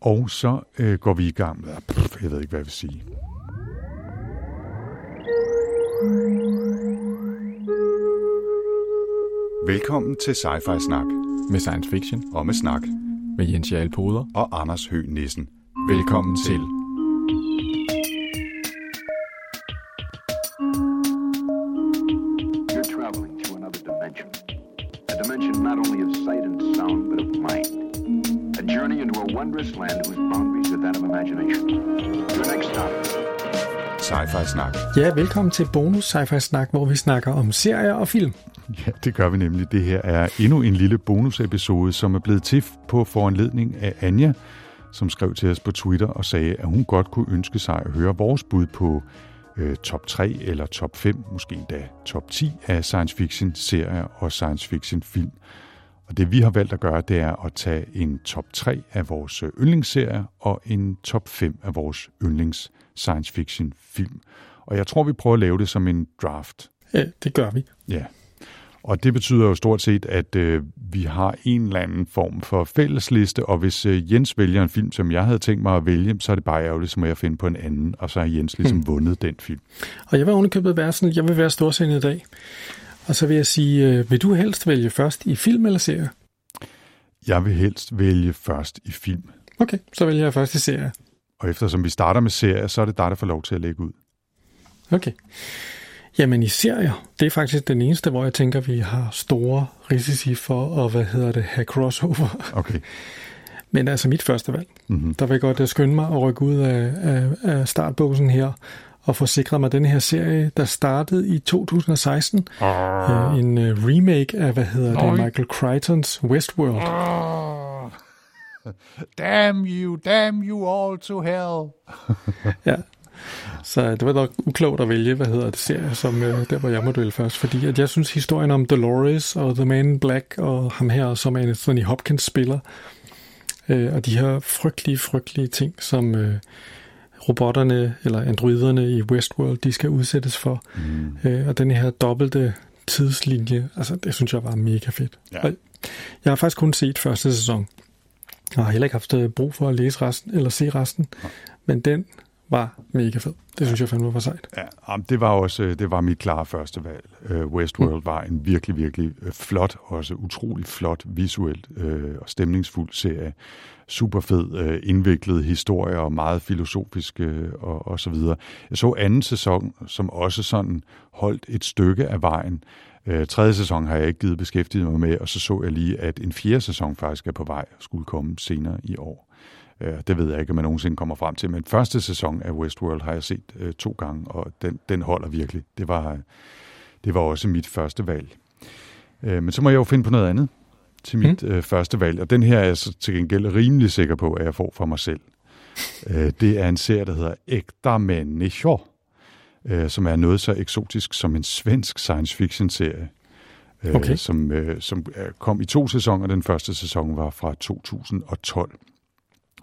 Og så øh, går vi i gang med... Pff, jeg ved ikke, hvad jeg vil sige. Velkommen til Sci-Fi Snak. Med science fiction. Og med snak. Med Jens Jarl Poder. Og Anders Høgh Nissen. Velkommen til. You're Snak. Ja, velkommen til Bonus Sci-Fi Snak, hvor vi snakker om serier og film. Ja, det gør vi nemlig. Det her er endnu en lille bonusepisode, som er blevet til på foranledning af Anja, som skrev til os på Twitter og sagde, at hun godt kunne ønske sig at høre vores bud på øh, top 3 eller top 5, måske endda top 10 af science fiction serier og science fiction film. Og det vi har valgt at gøre, det er at tage en top 3 af vores øh, yndlingsserier og en top 5 af vores yndlings science fiction film. Og jeg tror, vi prøver at lave det som en draft. Ja, det gør vi. Ja. Og det betyder jo stort set, at øh, vi har en eller anden form for fællesliste, og hvis øh, Jens vælger en film, som jeg havde tænkt mig at vælge, så er det bare ærgerligt, så må jeg finde på en anden, og så har Jens ligesom hmm. vundet den film. Og jeg vil ovenikøbet være sådan, jeg vil være storsindet i dag. Og så vil jeg sige, øh, vil du helst vælge først i film eller serie? Jeg vil helst vælge først i film. Okay, så vælger jeg først i serie. Og eftersom vi starter med serier, så er det dig, der får lov til at lægge ud. Okay. Jamen i serier, det er faktisk den eneste, hvor jeg tænker, vi har store risici for at, hvad hedder det, have crossover. Okay. Men altså mit første valg, mm-hmm. der vil jeg godt skynde mig at rykke ud af, af, af startbåsen her og få sikret mig den her serie, der startede i 2016. Uh, en uh, remake af, hvad hedder det, Michael Crichtons Westworld. Uh, damn you, damn you all to hell. ja, så det var nok uklogt at vælge, hvad hedder det, serie, som øh, der, hvor jeg må vælge først. Fordi at jeg synes, historien om Dolores og The Man in Black og ham her, som Anthony Hopkins spiller, øh, og de her frygtelige, frygtelige ting, som øh, robotterne eller androiderne i Westworld, de skal udsættes for. Mm. Øh, og den her dobbelte tidslinje, altså det synes jeg var mega fedt. Ja. Og jeg har faktisk kun set første sæson. Jeg har heller ikke haft øh, brug for at læse resten, eller se resten. Ja. Men den var mega fed. Det synes jeg fandme var sejt. Ja, det var også øh, det var mit klare første valg. Westworld mm. var en virkelig, virkelig flot, også utrolig flot visuelt øh, og stemningsfuld serie. Super fed, øh, indviklet historie og meget filosofisk øh, og, og så videre. Jeg så anden sæson, som også sådan holdt et stykke af vejen. Øh, tredje sæson har jeg ikke givet beskæftiget mig med, og så så jeg lige, at en fjerde sæson faktisk er på vej og skulle komme senere i år. Øh, det ved jeg ikke, om jeg nogensinde kommer frem til, men første sæson af Westworld har jeg set øh, to gange, og den, den holder virkelig. Det var, det var også mit første valg. Øh, men så må jeg jo finde på noget andet til mit mm. øh, første valg, og den her er jeg så til gengæld rimelig sikker på, at jeg får for mig selv. øh, det er en serie, der hedder Ægta Människor, øh, som er noget så eksotisk som en svensk science fiction serie. Okay. som, øh, som kom i to sæsoner. Den første sæson var fra 2012.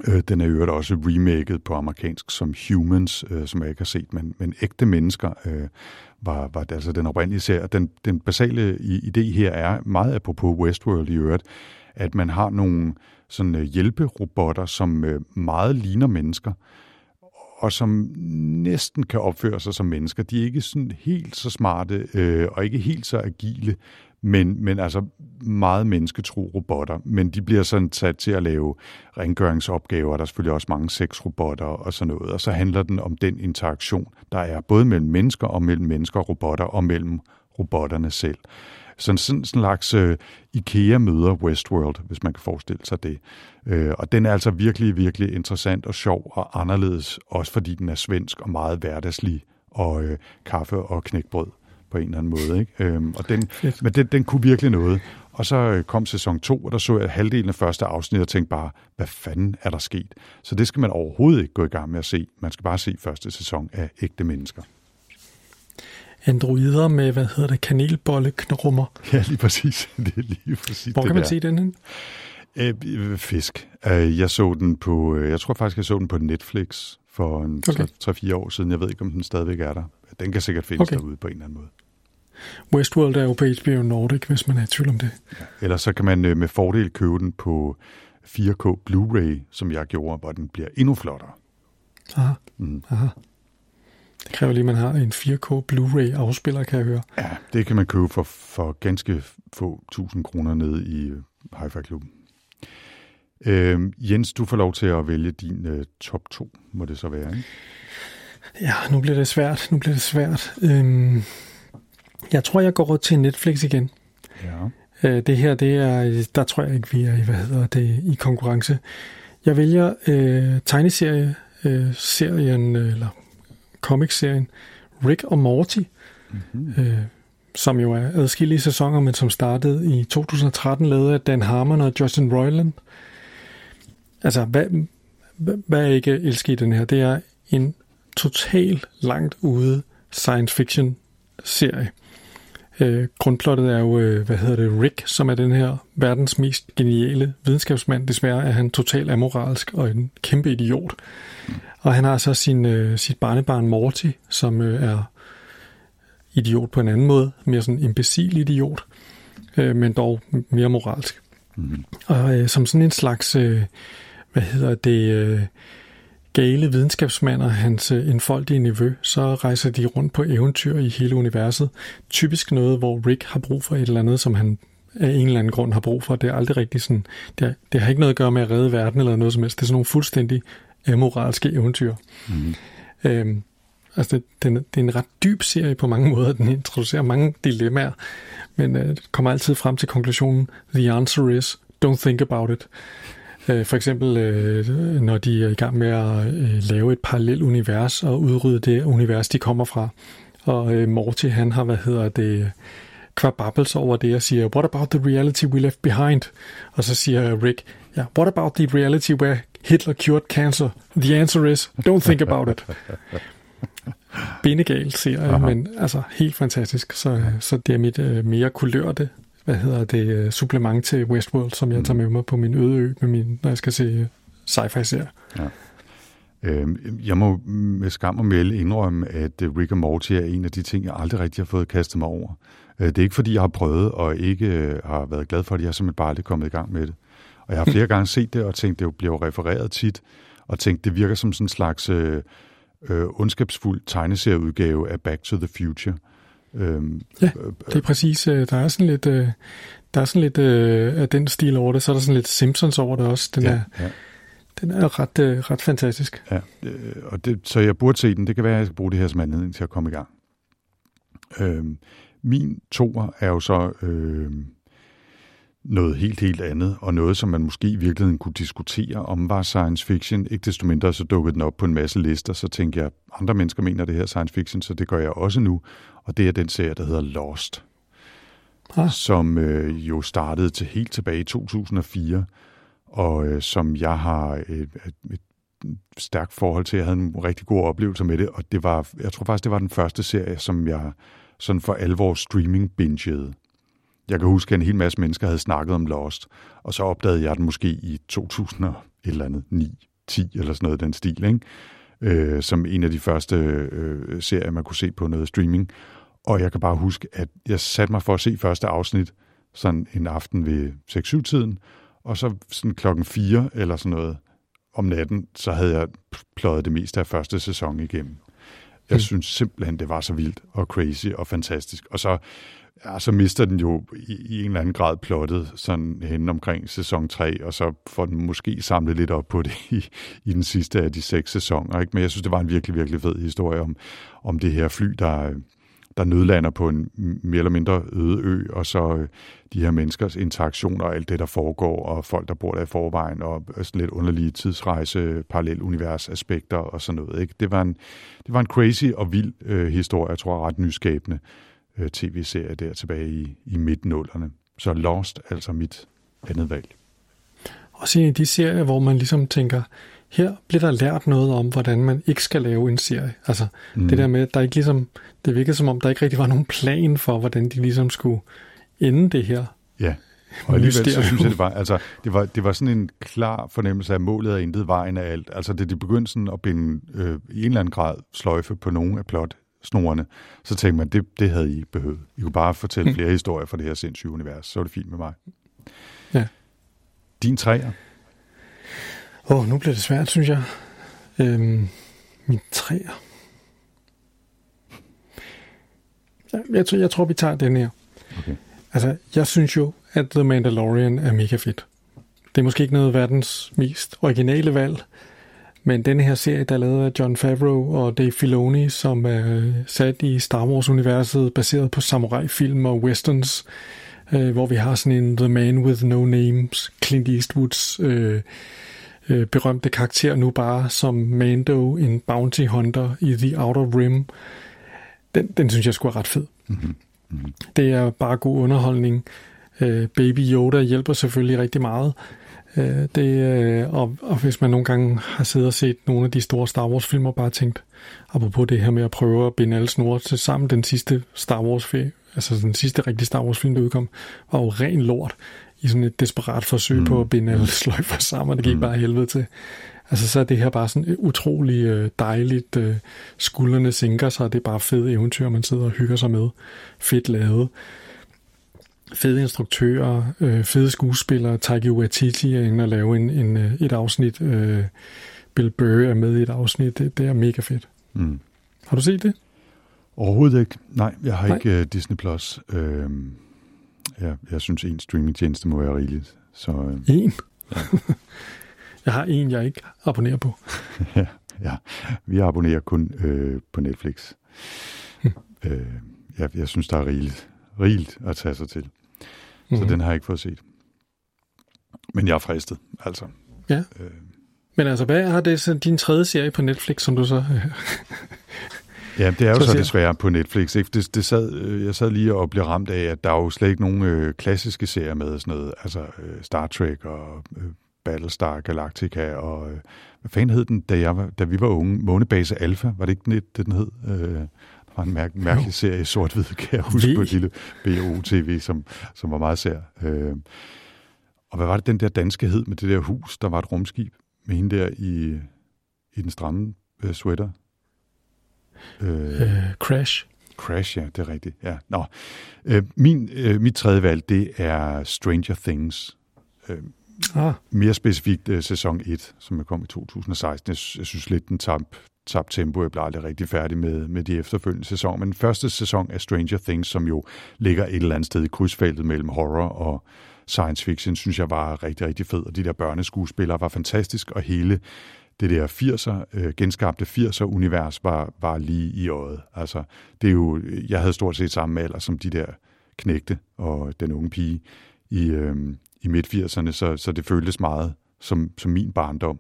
Øh, den er i øvrigt også remaket på amerikansk som Humans, øh, som jeg ikke har set, men, men ægte mennesker øh, var, var altså den oprindelige serie. Den, den basale idé her er meget apropos Westworld i øvrigt, at man har nogle sådan øh, hjælperobotter, som øh, meget ligner mennesker, og som næsten kan opføre sig som mennesker. De er ikke sådan helt så smarte øh, og ikke helt så agile, men, men altså meget mennesketro robotter. Men de bliver sådan sat til at lave rengøringsopgaver. Der er selvfølgelig også mange sexrobotter og sådan noget. Og så handler den om den interaktion, der er både mellem mennesker og mellem mennesker og robotter og mellem robotterne selv. Sådan, sådan en slags uh, IKEA møder Westworld, hvis man kan forestille sig det. Uh, og den er altså virkelig, virkelig interessant og sjov og anderledes, også fordi den er svensk og meget hverdagslig, og uh, kaffe og knækbrød på en eller anden måde. Ikke? Øhm, og den, men den, den kunne virkelig noget. Og så øh, kom sæson 2, og der så jeg halvdelen af første afsnit og tænkte bare, hvad fanden er der sket? Så det skal man overhovedet ikke gå i gang med at se. Man skal bare se første sæson af Ægte Mennesker. Androider med, hvad hedder det, kanelbolleknummer. Ja, lige præcis. Det er lige præcis Hvor kan det man der. se den hen? Øh, fisk. Øh, jeg så den på, øh, jeg tror faktisk, jeg så den på Netflix for en okay. 3-4 år siden. Jeg ved ikke, om den stadigvæk er der. Den kan sikkert findes okay. derude på en eller anden måde. Westworld er jo på HBO Nordic, hvis man er i tvivl om det. Ja. Ellers så kan man med fordel købe den på 4K Blu-ray, som jeg gjorde, hvor den bliver endnu flottere. Aha. Mm. Aha. Det kræver lige, at man har en 4K Blu-ray afspiller, kan jeg høre. Ja, det kan man købe for, for ganske få tusind kroner nede i Hi-Fi Klubben. Øh, Jens, du får lov til at vælge din uh, top 2, må det så være, ikke? Ja, nu bliver det svært. Nu bliver det svært. Øhm, jeg tror, jeg går til Netflix igen. Ja. Øh, det her, det er, der tror jeg ikke, vi er i, hvad hedder det, i konkurrence. Jeg vælger øh, tegneserie, øh, serien, øh, eller comic-serien Rick og Morty, mm-hmm. øh, som jo er adskillige sæsoner, men som startede i 2013, lavet af Dan Harmon og Justin Roiland. Altså, hvad, hvad jeg ikke elsker i den her, det er en total langt ude science fiction serie. Øh, grundplottet er jo, øh, hvad hedder det, Rick, som er den her verdens mest geniale videnskabsmand. Desværre er han totalt amoralsk og en kæmpe idiot. Og han har så sin, øh, sit barnebarn Morty, som øh, er idiot på en anden måde, mere sådan en imbecil idiot, øh, men dog mere moralsk. Mm. Og øh, som sådan en slags, øh, hvad hedder det, øh, gale videnskabsmand og hans øh, enfoldige nevø, så rejser de rundt på eventyr i hele universet. Typisk noget, hvor Rick har brug for et eller andet, som han af en eller anden grund har brug for. Det er aldrig rigtig sådan, det, er, det har ikke noget at gøre med at redde verden eller noget som helst. Det er sådan nogle fuldstændig amoralske eventyr. Mm. Øhm, altså, det, det, det er en ret dyb serie på mange måder. Den introducerer mange dilemmaer, men øh, kommer altid frem til konklusionen, the answer is, don't think about it. Øh, for eksempel, øh, når de er i gang med at øh, lave et parallelt univers og udrydde det univers, de kommer fra. Og Morty, han har, hvad hedder det, kvababbels over det og siger, what about the reality we left behind? Og så siger Rick, ja, yeah, what about the reality where Hitler cured cancer? The answer is, don't think about it. Benegal serie, Aha. men altså helt fantastisk. Så, så det er mit uh, mere kulørte hvad hedder det, øh, supplement til Westworld, som jeg tager med mig på min øde ø, med min, når jeg skal se øh, sci-fi-serier. Ja. Øhm, jeg må med skam og melde indrømme, at øh, Rick og Morty er en af de ting, jeg aldrig rigtig har fået kastet mig over. Det er ikke, fordi jeg har prøvet og ikke har været glad for det. Jeg er simpelthen bare aldrig kommet i gang med det. Og jeg har flere gange set det og tænkt, det bliver refereret tit, og tænkt, det virker som sådan en slags øh, ondskabsfuld tegneserieudgave af Back to the Future. Øhm, ja, det er præcis. Øh, der er sådan lidt, øh, der er sådan lidt øh, af den stil over det. Så er der sådan lidt Simpsons over det også. Den ja, er, ja. Den er ret, ret fantastisk. Ja, og det, så jeg burde se den. Det kan være, at jeg skal bruge det her som anledning til at komme i gang. Øhm, min toer er jo så øh, noget helt, helt andet, og noget, som man måske i virkeligheden kunne diskutere, om var science fiction. Ikke desto mindre, så dukkede den op på en masse lister, så tænkte jeg, andre mennesker mener det her science fiction, så det gør jeg også nu, og det er den serie, der hedder Lost, ah. som øh, jo startede til helt tilbage i 2004, og øh, som jeg har et, et, et stærkt forhold til. Jeg havde en rigtig god oplevelse med det, og det var, jeg tror faktisk, det var den første serie, som jeg sådan for alvor streaming bingede. Jeg kan huske, at en hel masse mennesker havde snakket om Lost, og så opdagede jeg den måske i 2000 eller andet, 9, 10 eller sådan noget den stil, ikke? Øh, som en af de første øh, serier, man kunne se på noget streaming. Og jeg kan bare huske, at jeg satte mig for at se første afsnit sådan en aften ved 6-7-tiden, og så sådan klokken 4 eller sådan noget om natten, så havde jeg pløjet det meste af første sæson igennem. Jeg mm. synes simpelthen, det var så vildt og crazy og fantastisk. Og så ja, så mister den jo i, i en eller anden grad plottet sådan hen omkring sæson 3, og så får den måske samlet lidt op på det i, i den sidste af de seks sæsoner. Ikke? Men jeg synes, det var en virkelig, virkelig fed historie om, om det her fly, der, der nødlander på en mere eller mindre øde ø, og så øh, de her menneskers interaktioner og alt det, der foregår, og folk, der bor der i forvejen, og øh, sådan lidt underlige tidsrejse, parallel univers aspekter og sådan noget. Ikke? Det, var en, det var en crazy og vild øh, historie, jeg tror ret nyskabende øh, tv-serie der tilbage i, i midt-nullerne. Så Lost, altså mit andet valg. Også en af de serier, hvor man ligesom tænker, her bliver der lært noget om, hvordan man ikke skal lave en serie. Altså mm. det der med, der ikke ligesom, det virkede som om, der ikke rigtig var nogen plan for, hvordan de ligesom skulle ende det her. Ja, og alligevel så synes jeg, det var, altså, det var, det var sådan en klar fornemmelse af målet og intet vejen af alt. Altså det de begyndte sådan at binde øh, i en eller anden grad sløjfe på nogle af plot snorene, så tænkte man, det, det havde I behøvet. I kunne bare fortælle mm. flere historier fra det her sindssyge univers, så var det fint med mig. Ja. Din træer? Åh, oh, nu bliver det svært, synes jeg. Øhm, min træer. Ja, Jeg, tror, jeg tror, vi tager den her. Okay. Altså, jeg synes jo, at The Mandalorian er mega fedt. Det er måske ikke noget af verdens mest originale valg, men denne her serie, der er lavet af John Favreau og Dave Filoni, som er sat i Star Wars-universet, baseret på samurai-film og westerns, øh, hvor vi har sådan en The Man With No Names, Clint Eastwoods øh, øh, berømte karakter nu bare som Mando, en bounty hunter i The Outer Rim. Den, den synes jeg skulle er ret fed. Mm-hmm. Mm-hmm. Det er bare god underholdning. Øh, Baby Yoda hjælper selvfølgelig rigtig meget. Øh, det, øh, og, og hvis man nogle gange har siddet og set nogle af de store Star Wars-film og bare tænkt, apropos det her med at prøve at binde alle snore til sammen, den sidste Star wars altså den sidste rigtige Star Wars-film, der udkom, var jo ren lort i sådan et desperat forsøg mm. på at binde alle sløjfer sammen, og det gik mm. bare helvede til. Altså så er det her bare sådan utrolig øh, dejligt, øh, skuldrene sænker sig, det er bare fede eventyr, man sidder og hygger sig med. Fedt lavet. Fede instruktører, øh, fede skuespillere. Taiki Waititi er inde og lave en, en, øh, et afsnit. Øh, Bill Burr er med i et afsnit. Det, det er mega fedt. Mm. Har du set det? Overhovedet ikke. Nej, jeg har Nej. ikke uh, Disney+. Plus. Uh, jeg, jeg synes, en streamingtjeneste må være rigeligt. Så uh, En? jeg har en, jeg ikke abonnerer på. ja, ja, vi abonnerer kun uh, på Netflix. Hm. uh, jeg, jeg synes, der er rigeligt, rigeligt at tage sig til. Så Mhm. den har jeg ikke fået set. Men jeg er fristet, altså. Ja. Øh, Men altså, hvad har det så din tredje serie på Netflix, som du så... Ja, det er jo Så så, desværre på Netflix. Ikke? Det, det sad, øh, jeg sad lige og blev ramt af, at der er jo slet ikke nogen øh, klassiske serier med sådan noget. Altså øh, Star Trek og øh, Battlestar Galactica og... Øh, hvad fanden hed den, da, jeg var, da vi var unge? Månebase Alpha, var det ikke den, det, den hed? Øh, var en mærk, mærkelig serie i sort-hvid, kan jeg huske, V. på et lille BO-TV, som, som var meget sær. Øh, og hvad var det, den der danske hed med det der hus, der var et rumskib med hende der i, i den stramme øh, sweater? Øh, øh, Crash. Crash, ja, det er rigtigt. Ja. Nå. Øh, min, øh, mit tredje valg, det er Stranger Things. Øh, Ah, mere specifikt øh, sæson 1, som kom i 2016. Jeg, jeg synes lidt, den tabte tab tempo. Jeg blev aldrig rigtig færdig med, med de efterfølgende sæsoner. Men første sæson af Stranger Things, som jo ligger et eller andet sted i krydsfeltet mellem horror og science fiction, synes jeg var rigtig, rigtig fed. Og de der børneskuespillere var fantastisk, og hele det der 80'er, øh, genskabte 80'er-univers var, var lige i øjet. Altså, det er jo, jeg havde stort set samme alder som de der knægte og den unge pige i, øh, i midt-80'erne, så, så det føltes meget som, som min barndom.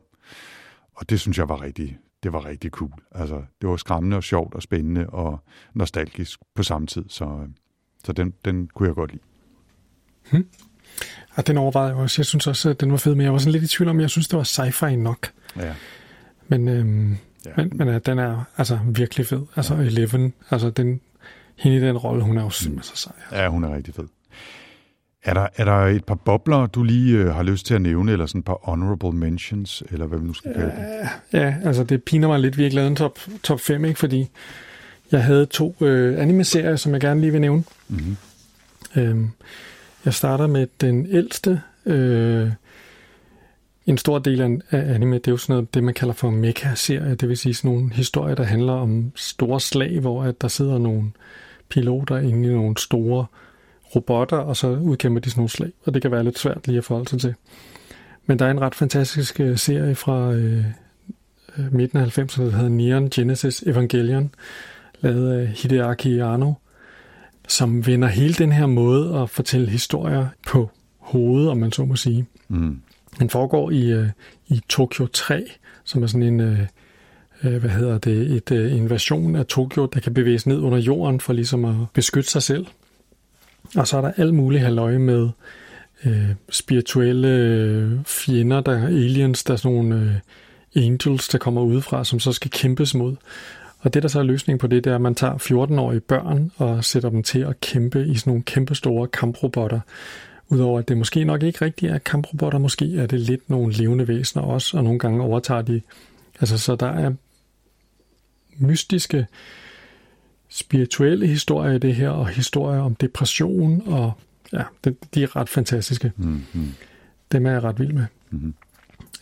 Og det synes jeg var rigtig, det var rigtig cool. Altså, det var skræmmende og sjovt og spændende og nostalgisk på samme tid, så, øh, så den, den kunne jeg godt lide. og den overvejede jeg også. Jeg synes også, at den var fed, men jeg var sådan lidt i tvivl om, jeg synes, det var sci-fi nok. Ja, Men, øhm, ja. men, men øh, den er altså virkelig fed. Altså Eleven, altså den, hende i den rolle, hun er jo simpelthen så sej. ja hun er rigtig fed. Er der, er der et par bobler, du lige øh, har lyst til at nævne, eller sådan et par honorable mentions, eller hvad vi nu skal kalde det? Ja, altså det piner mig lidt, vi ikke lavede en top, top 5, ikke? fordi jeg havde to øh, anime-serier, som jeg gerne lige vil nævne. Mm-hmm. Øhm, jeg starter med den ældste. Øh, en stor del af, anime, det er jo sådan noget, det man kalder for mecha-serier, det vil sige sådan nogle historier, der handler om store slag, hvor at der sidder nogle piloter inde i nogle store robotter, og så udkæmper de sådan nogle slag, og det kan være lidt svært lige at forholde sig til. Men der er en ret fantastisk øh, serie fra øh, øh, midten af 90'erne, der hedder Neon Genesis Evangelion, lavet af Hideaki Anno, som vender hele den her måde at fortælle historier på hovedet, om man så må sige. Mm. Den foregår i, øh, i Tokyo 3, som er sådan en, øh, øh, hvad hedder det, et øh, invasion af Tokyo, der kan bevæges ned under jorden for ligesom at beskytte sig selv. Og så er der alt muligt halvøje med øh, spirituelle øh, fjender, der er aliens, der er sådan nogle øh, angels, der kommer udefra, som så skal kæmpes mod. Og det, der så er løsningen på det, det er, at man tager 14-årige børn og sætter dem til at kæmpe i sådan nogle kæmpe store kamprobotter. Udover at det måske nok ikke rigtigt er kamprobotter, måske er det lidt nogle levende væsener også, og nogle gange overtager de. Altså, så der er mystiske, spirituelle historier i det her, og historier om depression, og ja, de, de er ret fantastiske. Mm-hmm. Dem er jeg ret vild med. Mhm.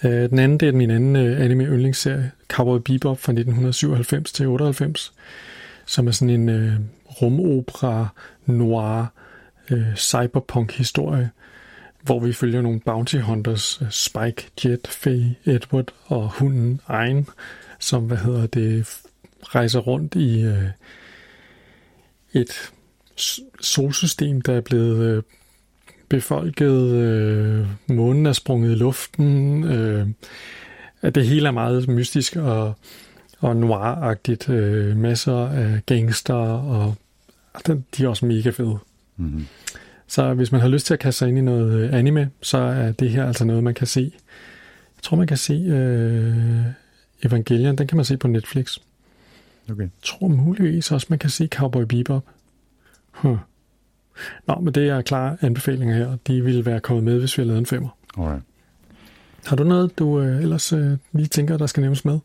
Øh, den anden, det er min anden øh, anime yndlingsserie, Cowboy Bebop fra 1997 til 98, som er sådan en øh, rumopera noir øh, cyberpunk-historie, hvor vi følger nogle bounty hunters, øh, Spike, Jet, Faye, Edward og hunden Ein, som, hvad hedder det, rejser rundt i øh, et solsystem, der er blevet øh, befolket, øh, månen er sprunget i luften, øh, at det hele er meget mystisk og, og noir-agtigt, øh, masser af gangster, og, og de er også mega fede. Mm-hmm. Så hvis man har lyst til at kaste sig ind i noget anime, så er det her altså noget, man kan se. Jeg tror, man kan se øh, Evangelion, den kan man se på Netflix. Okay. Jeg tror muligvis også, man kan se Cowboy Bebop. Huh. Nå, men det er klare anbefalinger her. De ville være kommet med, hvis vi havde lavet en femmer. Alright. Har du noget, du øh, ellers øh, lige tænker, der skal nævnes med?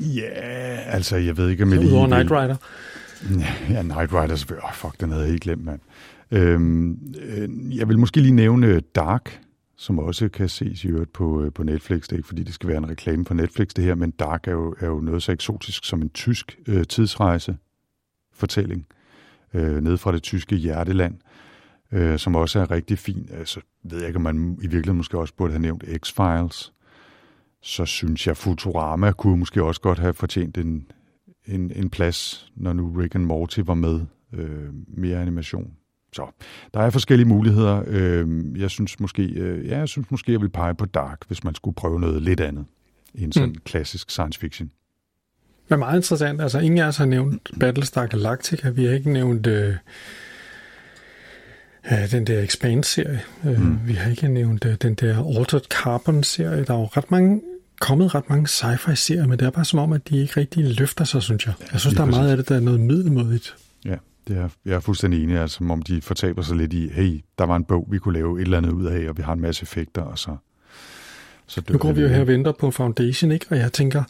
Ja, yeah, altså, jeg ved ikke, om jeg lige... Udover Night Rider? Ja, Night Rider, selvfølgelig. Oh, fuck, den havde jeg helt glemt, mand. Øhm, øh, jeg vil måske lige nævne Dark, som også kan ses i øvrigt på, øh, på Netflix. Det er ikke, fordi det skal være en reklame for Netflix, det her, men Dark er jo, er jo noget så eksotisk som en tysk øh, tidsrejse-fortælling øh, ned fra det tyske hjerteland, øh, som også er rigtig fin. Altså, ved jeg ikke, om man i virkeligheden måske også burde have nævnt X-Files. Så synes jeg, Futurama kunne måske også godt have fortjent en, en, en plads, når nu Rick and Morty var med. Øh, mere animation. Så der er forskellige muligheder. Øh, jeg synes måske, øh, ja, jeg synes måske, jeg vil pege på Dark, hvis man skulle prøve noget lidt andet end sådan mm. klassisk science fiction. Men meget interessant. Altså, ingen af os har nævnt Battlestar Galactica. Vi har ikke nævnt øh, øh, den der Expand-serie. Øh, mm. Vi har ikke nævnt øh, den der Altered Carbon-serie. Der er jo ret mange kommet ret mange sci-fi-serier, men det er bare som om, at de ikke rigtig løfter sig, synes jeg. Jeg synes, der er meget af det, der er noget middelmodigt. Ja, det er, jeg er fuldstændig enig, altså, som om de fortaber sig lidt i, hey, der var en bog, vi kunne lave et eller andet ud af, og vi har en masse effekter, og så, så Nu går vi jo her og venter på Foundation, ikke? Og jeg tænker,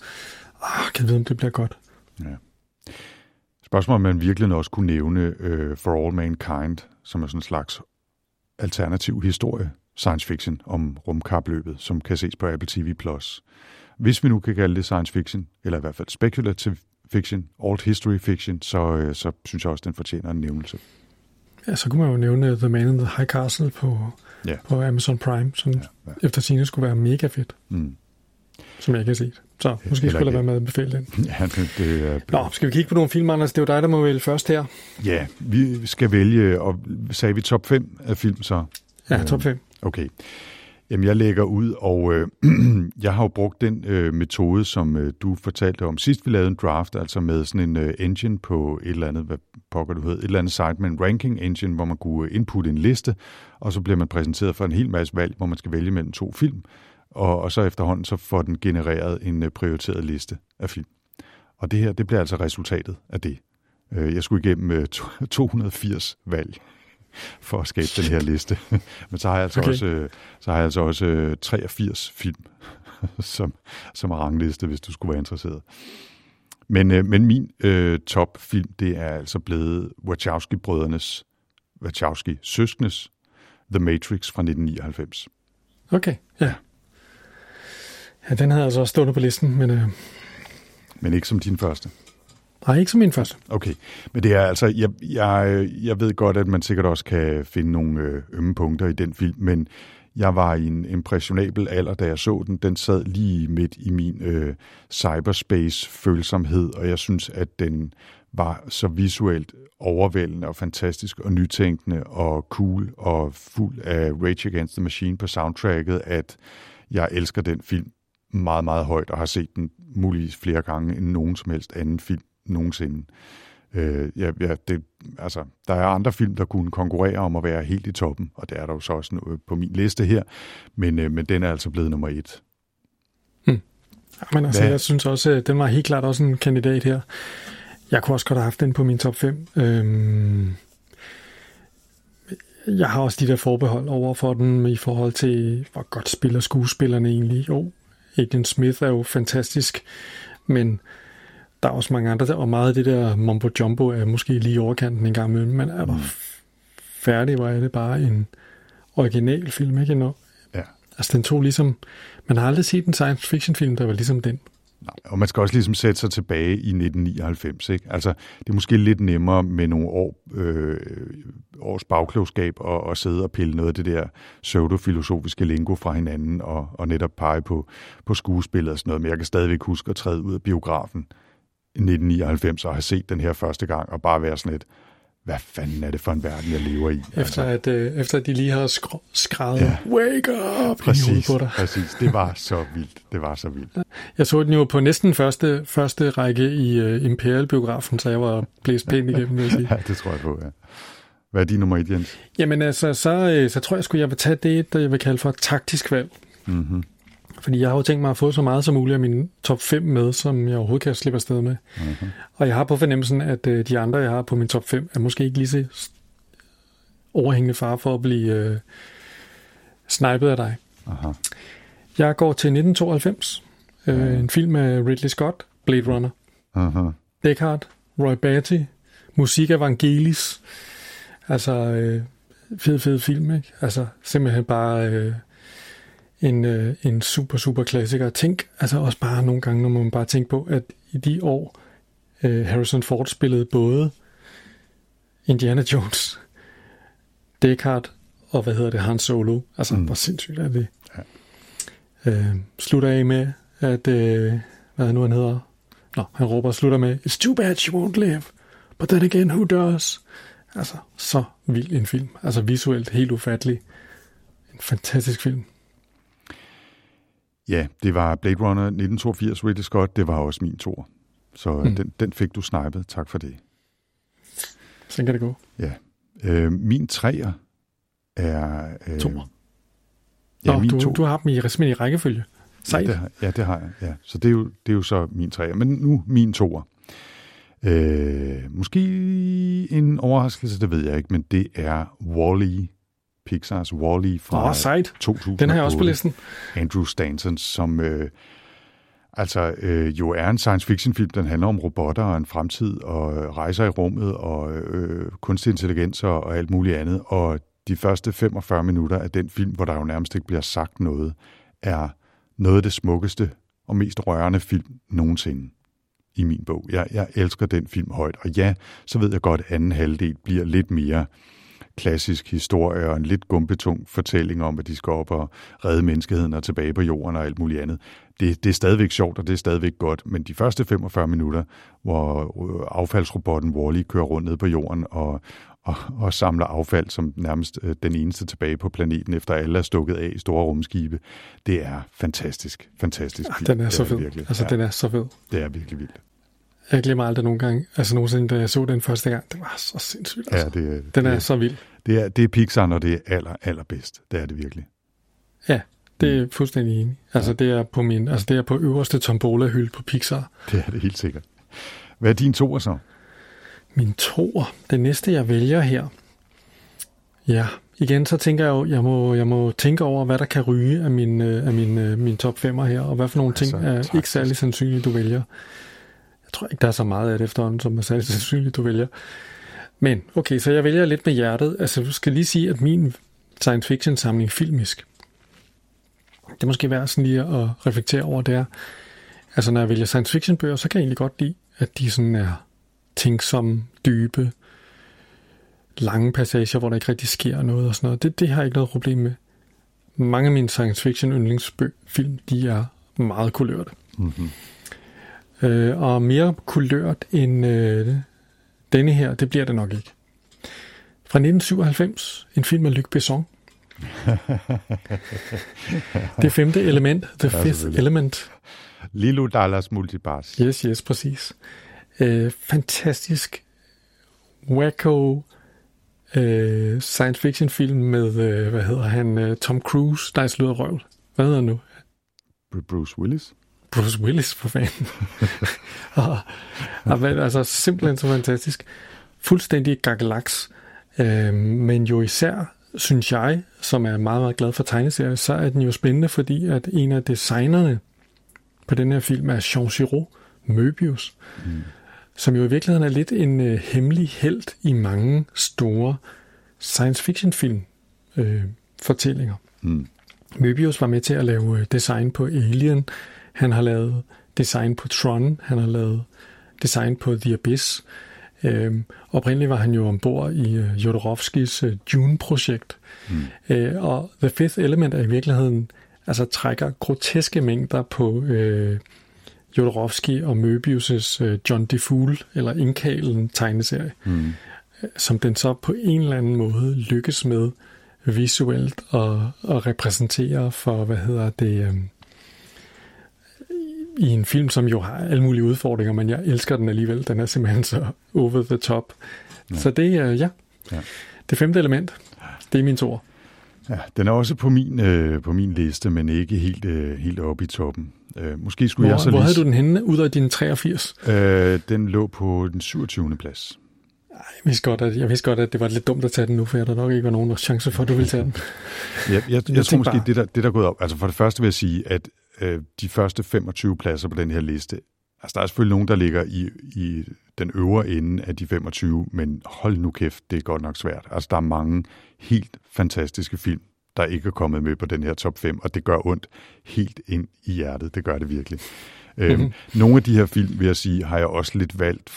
ah, kan jeg vide, om det bliver godt. Ja. Spørgsmålet om man virkelig også kunne nævne uh, For All Mankind, som er sådan en slags alternativ historie, science fiction om rumkapløbet, som kan ses på Apple TV+. Hvis vi nu kan kalde det science fiction, eller i hvert fald speculative fiction, alt history fiction, så, uh, så synes jeg også, den fortjener en nævnelse. Ja, så kunne man jo nævne The Man in the High Castle på, ja. på Amazon Prime, som ja, ja. efter sine skulle være mega fedt. Mm. Som jeg ikke har set. Så måske skulle der være med at befale den. Ja, det, det er... Nå, skal vi kigge på nogle film, Anders? Det er jo dig, der må vælge først her. Ja, vi skal vælge, og sagde vi top 5 af film så? Ja, top 5. Okay. Jamen, jeg lægger ud, og øh, jeg har jo brugt den øh, metode, som øh, du fortalte om sidst, vi lavede en draft, altså med sådan en øh, engine på et eller andet, hvad pokker du hed, et eller andet site med en ranking engine, hvor man kunne øh, inputte en liste, og så bliver man præsenteret for en hel masse valg, hvor man skal vælge mellem to film og, og så efterhånden så får den genereret en øh, prioriteret liste af film. Og det her, det bliver altså resultatet af det. Øh, jeg skulle igennem øh, 280 valg for at skabe den her liste. Men så har jeg altså okay. også, så har jeg altså også 83 film som, som rangliste, hvis du skulle være interesseret. Men, men min øh, topfilm, det er altså blevet Wachowski-brødrenes, Wachowski-søskenes The Matrix fra 1999. Okay, ja. Ja, den havde altså også stået på listen, men... Øh... Men ikke som din første? Nej, ikke som min første. Okay, men det er altså, jeg, jeg, jeg ved godt, at man sikkert også kan finde nogle øh, ømme punkter i den film, men jeg var i en impressionabel alder, da jeg så den. Den sad lige midt i min øh, cyberspace-følsomhed, og jeg synes, at den var så visuelt overvældende og fantastisk og nytænkende og cool og fuld af Rage Against the Machine på soundtracket, at jeg elsker den film meget, meget højt, og har set den muligvis flere gange end nogen som helst anden film nogensinde. Øh, ja, ja, det, altså, der er andre film, der kunne konkurrere om at være helt i toppen, og det er der jo så også på min liste her, men, øh, men den er altså blevet nummer et. Hmm. Ja, men altså, Hvad? jeg synes også, at den var helt klart også en kandidat her. Jeg kunne også godt have haft den på min top 5. Øhm, jeg har også de der forbehold over for den i forhold til, hvor godt spiller skuespillerne egentlig. Jo, Agent Smith er jo fantastisk, men der er også mange andre, og meget af det der mumbo jumbo er måske lige overkanten en gang imellem, men er der mm. færdig, hvor er det bare en original film, ikke? Nå? Ja. Altså den tog ligesom, man har aldrig set en science fiction film, der var ligesom den. Nej, og man skal også ligesom sætte sig tilbage i 1999. Ikke? Altså, det er måske lidt nemmere med nogle år, øh, års bagklogskab og, og sidde og pille noget af det der pseudofilosofiske lingo fra hinanden og, og netop pege på, på skuespillet og sådan noget. Men jeg kan stadigvæk huske at træde ud af biografen 1999 og have set den her første gang og bare være sådan et, hvad fanden er det for en verden, jeg lever i? Efter, altså, at, øh, efter at de lige har skr- skrevet, ja. wake up, præcis, på dig. præcis. Det var så vildt. Det var så vildt. Jeg så den jo på næsten første, første række i uh, Imperial-biografen, så jeg var blæst pænt igennem, vil jeg sige. ja, det tror jeg på, ja. Hvad er din nummer et, Jens? Jamen altså, så, øh, så tror jeg sgu, jeg vil tage det, der jeg vil kalde for taktisk valg. Mm-hmm. Fordi jeg har jo tænkt mig at få så meget som muligt af min top 5 med, som jeg overhovedet kan slippe afsted med. Mm-hmm. Og jeg har på fornemmelsen, at øh, de andre, jeg har på min top 5, er måske ikke lige så overhængende far for at blive øh, snipet af dig. Aha. Jeg går til 1992. Øh, en film af Ridley Scott, Blade Runner. Aha. Deckard, Roy Batty, musik af Vangelis. Altså, øh, fed, fed film, ikke? Altså, simpelthen bare øh, en, øh, en super, super klassiker. Tænk, altså også bare nogle gange, når man bare tænker på, at i de år, øh, Harrison Ford spillede både Indiana Jones, Deckard og hvad hedder det, Han Solo. Altså, mm. hvor sindssygt er det? Ja. Øh, slutter af med, at, øh, hvad nu han hedder? Nå, han råber og slutter med, It's too bad she won't live, but then again, who does? Altså, så vild en film. Altså visuelt helt ufattelig. En fantastisk film. Ja, det var Blade Runner 1982, Ridley Scott. Det var også min tor. Så mm. den, den fik du snipet. Tak for det. Sådan kan det gå. Ja. Øh, min træer er... Øh, to. Ja, Nå, min du, to. du har dem i, i rækkefølge. Sejt. Ja, det, har- ja, det har jeg. Ja. Så det er, jo, det er jo så min træer. Men nu min toer. Øh, måske en overraskelse, det ved jeg ikke, men det er Wall-E. Pixars Wall-E fra Åh, sejt. 2008. Den har jeg også på listen. Andrew Stanton, som øh, altså øh, jo er en science fiction film. Den handler om robotter og en fremtid og øh, rejser i rummet og øh, kunstig intelligens og, og alt muligt andet. Og de første 45 minutter af den film, hvor der jo nærmest ikke bliver sagt noget, er noget af det smukkeste og mest rørende film nogensinde i min bog. Jeg, jeg elsker den film højt, og ja, så ved jeg godt, at anden halvdel bliver lidt mere klassisk historie og en lidt gumpetung fortælling om, at de skal op og redde menneskeheden og tilbage på jorden og alt muligt andet. Det, det er stadigvæk sjovt, og det er stadigvæk godt, men de første 45 minutter, hvor øh, affaldsrobotten Wall-E kører rundt ned på jorden og, og, og samler affald som nærmest øh, den eneste tilbage på planeten, efter alle er stukket af i store rumskibe, det er fantastisk, fantastisk. film. Den er Det så fed. virkelig. Altså, ja, den er så fed. Det er virkelig vildt. Jeg glemmer aldrig nogle gange, altså nogensinde, da jeg så den første gang, det var så sindssygt. Ja, Altså. det, Den er det, så vild. det, er, det er Pixar, når det er aller, allerbedst. Det er det virkelig. Ja, det er jeg fuldstændig enig. Altså, det er på min, altså det er på øverste tombola-hylde på Pixar. Det er det helt sikkert. Hvad er din toer så? Min toer, det næste jeg vælger her. Ja, igen så tænker jeg jo, jeg må, jeg må tænke over, hvad der kan ryge af min, øh, af min, øh, min top 5'er her, og hvad for nogle ting er ikke særlig sandsynligt, du vælger. Tror ikke, der er så meget af det efterhånden, som er særlig sandsynligt, du vælger. Men okay, så jeg vælger lidt med hjertet. Altså, du skal lige sige, at min science fiction samling filmisk, det er måske værd sådan lige at reflektere over, det er, altså når jeg vælger science fiction bøger, så kan jeg egentlig godt lide, at de sådan er tænksomme, dybe, lange passager, hvor der ikke rigtig sker noget og sådan noget. Det, det har jeg ikke noget problem med. Mange af mine science fiction yndlingsfilm, de er meget kulørte. Mm-hmm. Øh, og mere kulørt end øh, denne her, det bliver det nok ikke. Fra 1997, en film af Luc Besson. det femte element, The Ja, Fifth. Element. Lilo Dallas Multipass. Yes, yes, præcis. Øh, fantastisk wacko øh, science fiction film med, øh, hvad hedder han, øh, Tom Cruise, der er slået af røv. Hvad hedder han nu? Bruce Willis. Bruce Willis, for fanden. og, og, hvad- altså simpelthen så fantastisk. Fuldstændig gagalaks. Øh, men jo især, synes jeg, som er meget, meget glad for tegneserier, så er den jo spændende, fordi at en af designerne på den her film er Jean Giraud, Möbius, mm. som jo i virkeligheden er lidt en øh, hemmelig held i mange store science fiction film øh, fortællinger. Mm. Möbius var med til at lave øh, design på Alien. Han har lavet design på Tron. Han har lavet design på The Abyss. Øhm, oprindeligt var han jo ombord i øh, Jodorowskis øh, Dune-projekt. Mm. Øh, og The Fifth Element er i virkeligheden, altså trækker groteske mængder på øh, Jodorowsky og Möbius' øh, John DeFool, eller Inkalen tegneserie, mm. som den så på en eller anden måde lykkes med visuelt og, og repræsentere for, hvad hedder det, øh, i en film, som jo har alle mulige udfordringer, men jeg elsker den alligevel. Den er simpelthen så over the top. Ja. Så det er, ja. ja. Det femte element, det er min tor. Ja, den er også på min, øh, på min liste, men ikke helt, øh, helt oppe i toppen. Øh, måske skulle hvor, jeg så Hvor lige... havde du den henne ud af din 83? Øh, den lå på den 27. plads. Jeg vidste, godt, at, jeg vidste godt, at det var lidt dumt at tage den nu, for jeg der nok ikke var nogen chance for, at du ville tage den. ja, jeg, jeg, jeg, jeg tror måske, bare... det der, det der er gået op... Altså for det første vil jeg sige, at øh, de første 25 pladser på den her liste, altså der er selvfølgelig nogen, der ligger i, i den øvre ende af de 25, men hold nu kæft, det er godt nok svært. Altså der er mange helt fantastiske film, der ikke er kommet med på den her top 5, og det gør ondt helt ind i hjertet. Det gør det virkelig. Øhm, nogle af de her film, vil jeg sige, har jeg også lidt valgt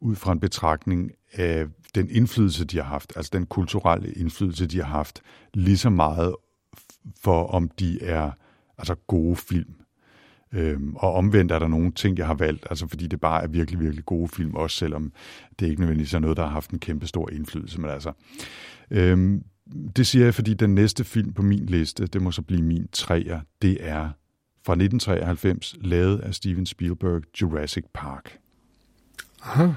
ud fra en betragtning af den indflydelse, de har haft, altså den kulturelle indflydelse, de har haft, lige så meget for, om de er altså gode film. Øhm, og omvendt er der nogle ting, jeg har valgt, altså fordi det bare er virkelig, virkelig gode film, også selvom det ikke nødvendigvis er noget, der har haft en kæmpe stor indflydelse. Men altså, øhm, det siger jeg, fordi den næste film på min liste, det må så blive min træer, det er fra 1993, lavet af Steven Spielberg, Jurassic Park. Aha.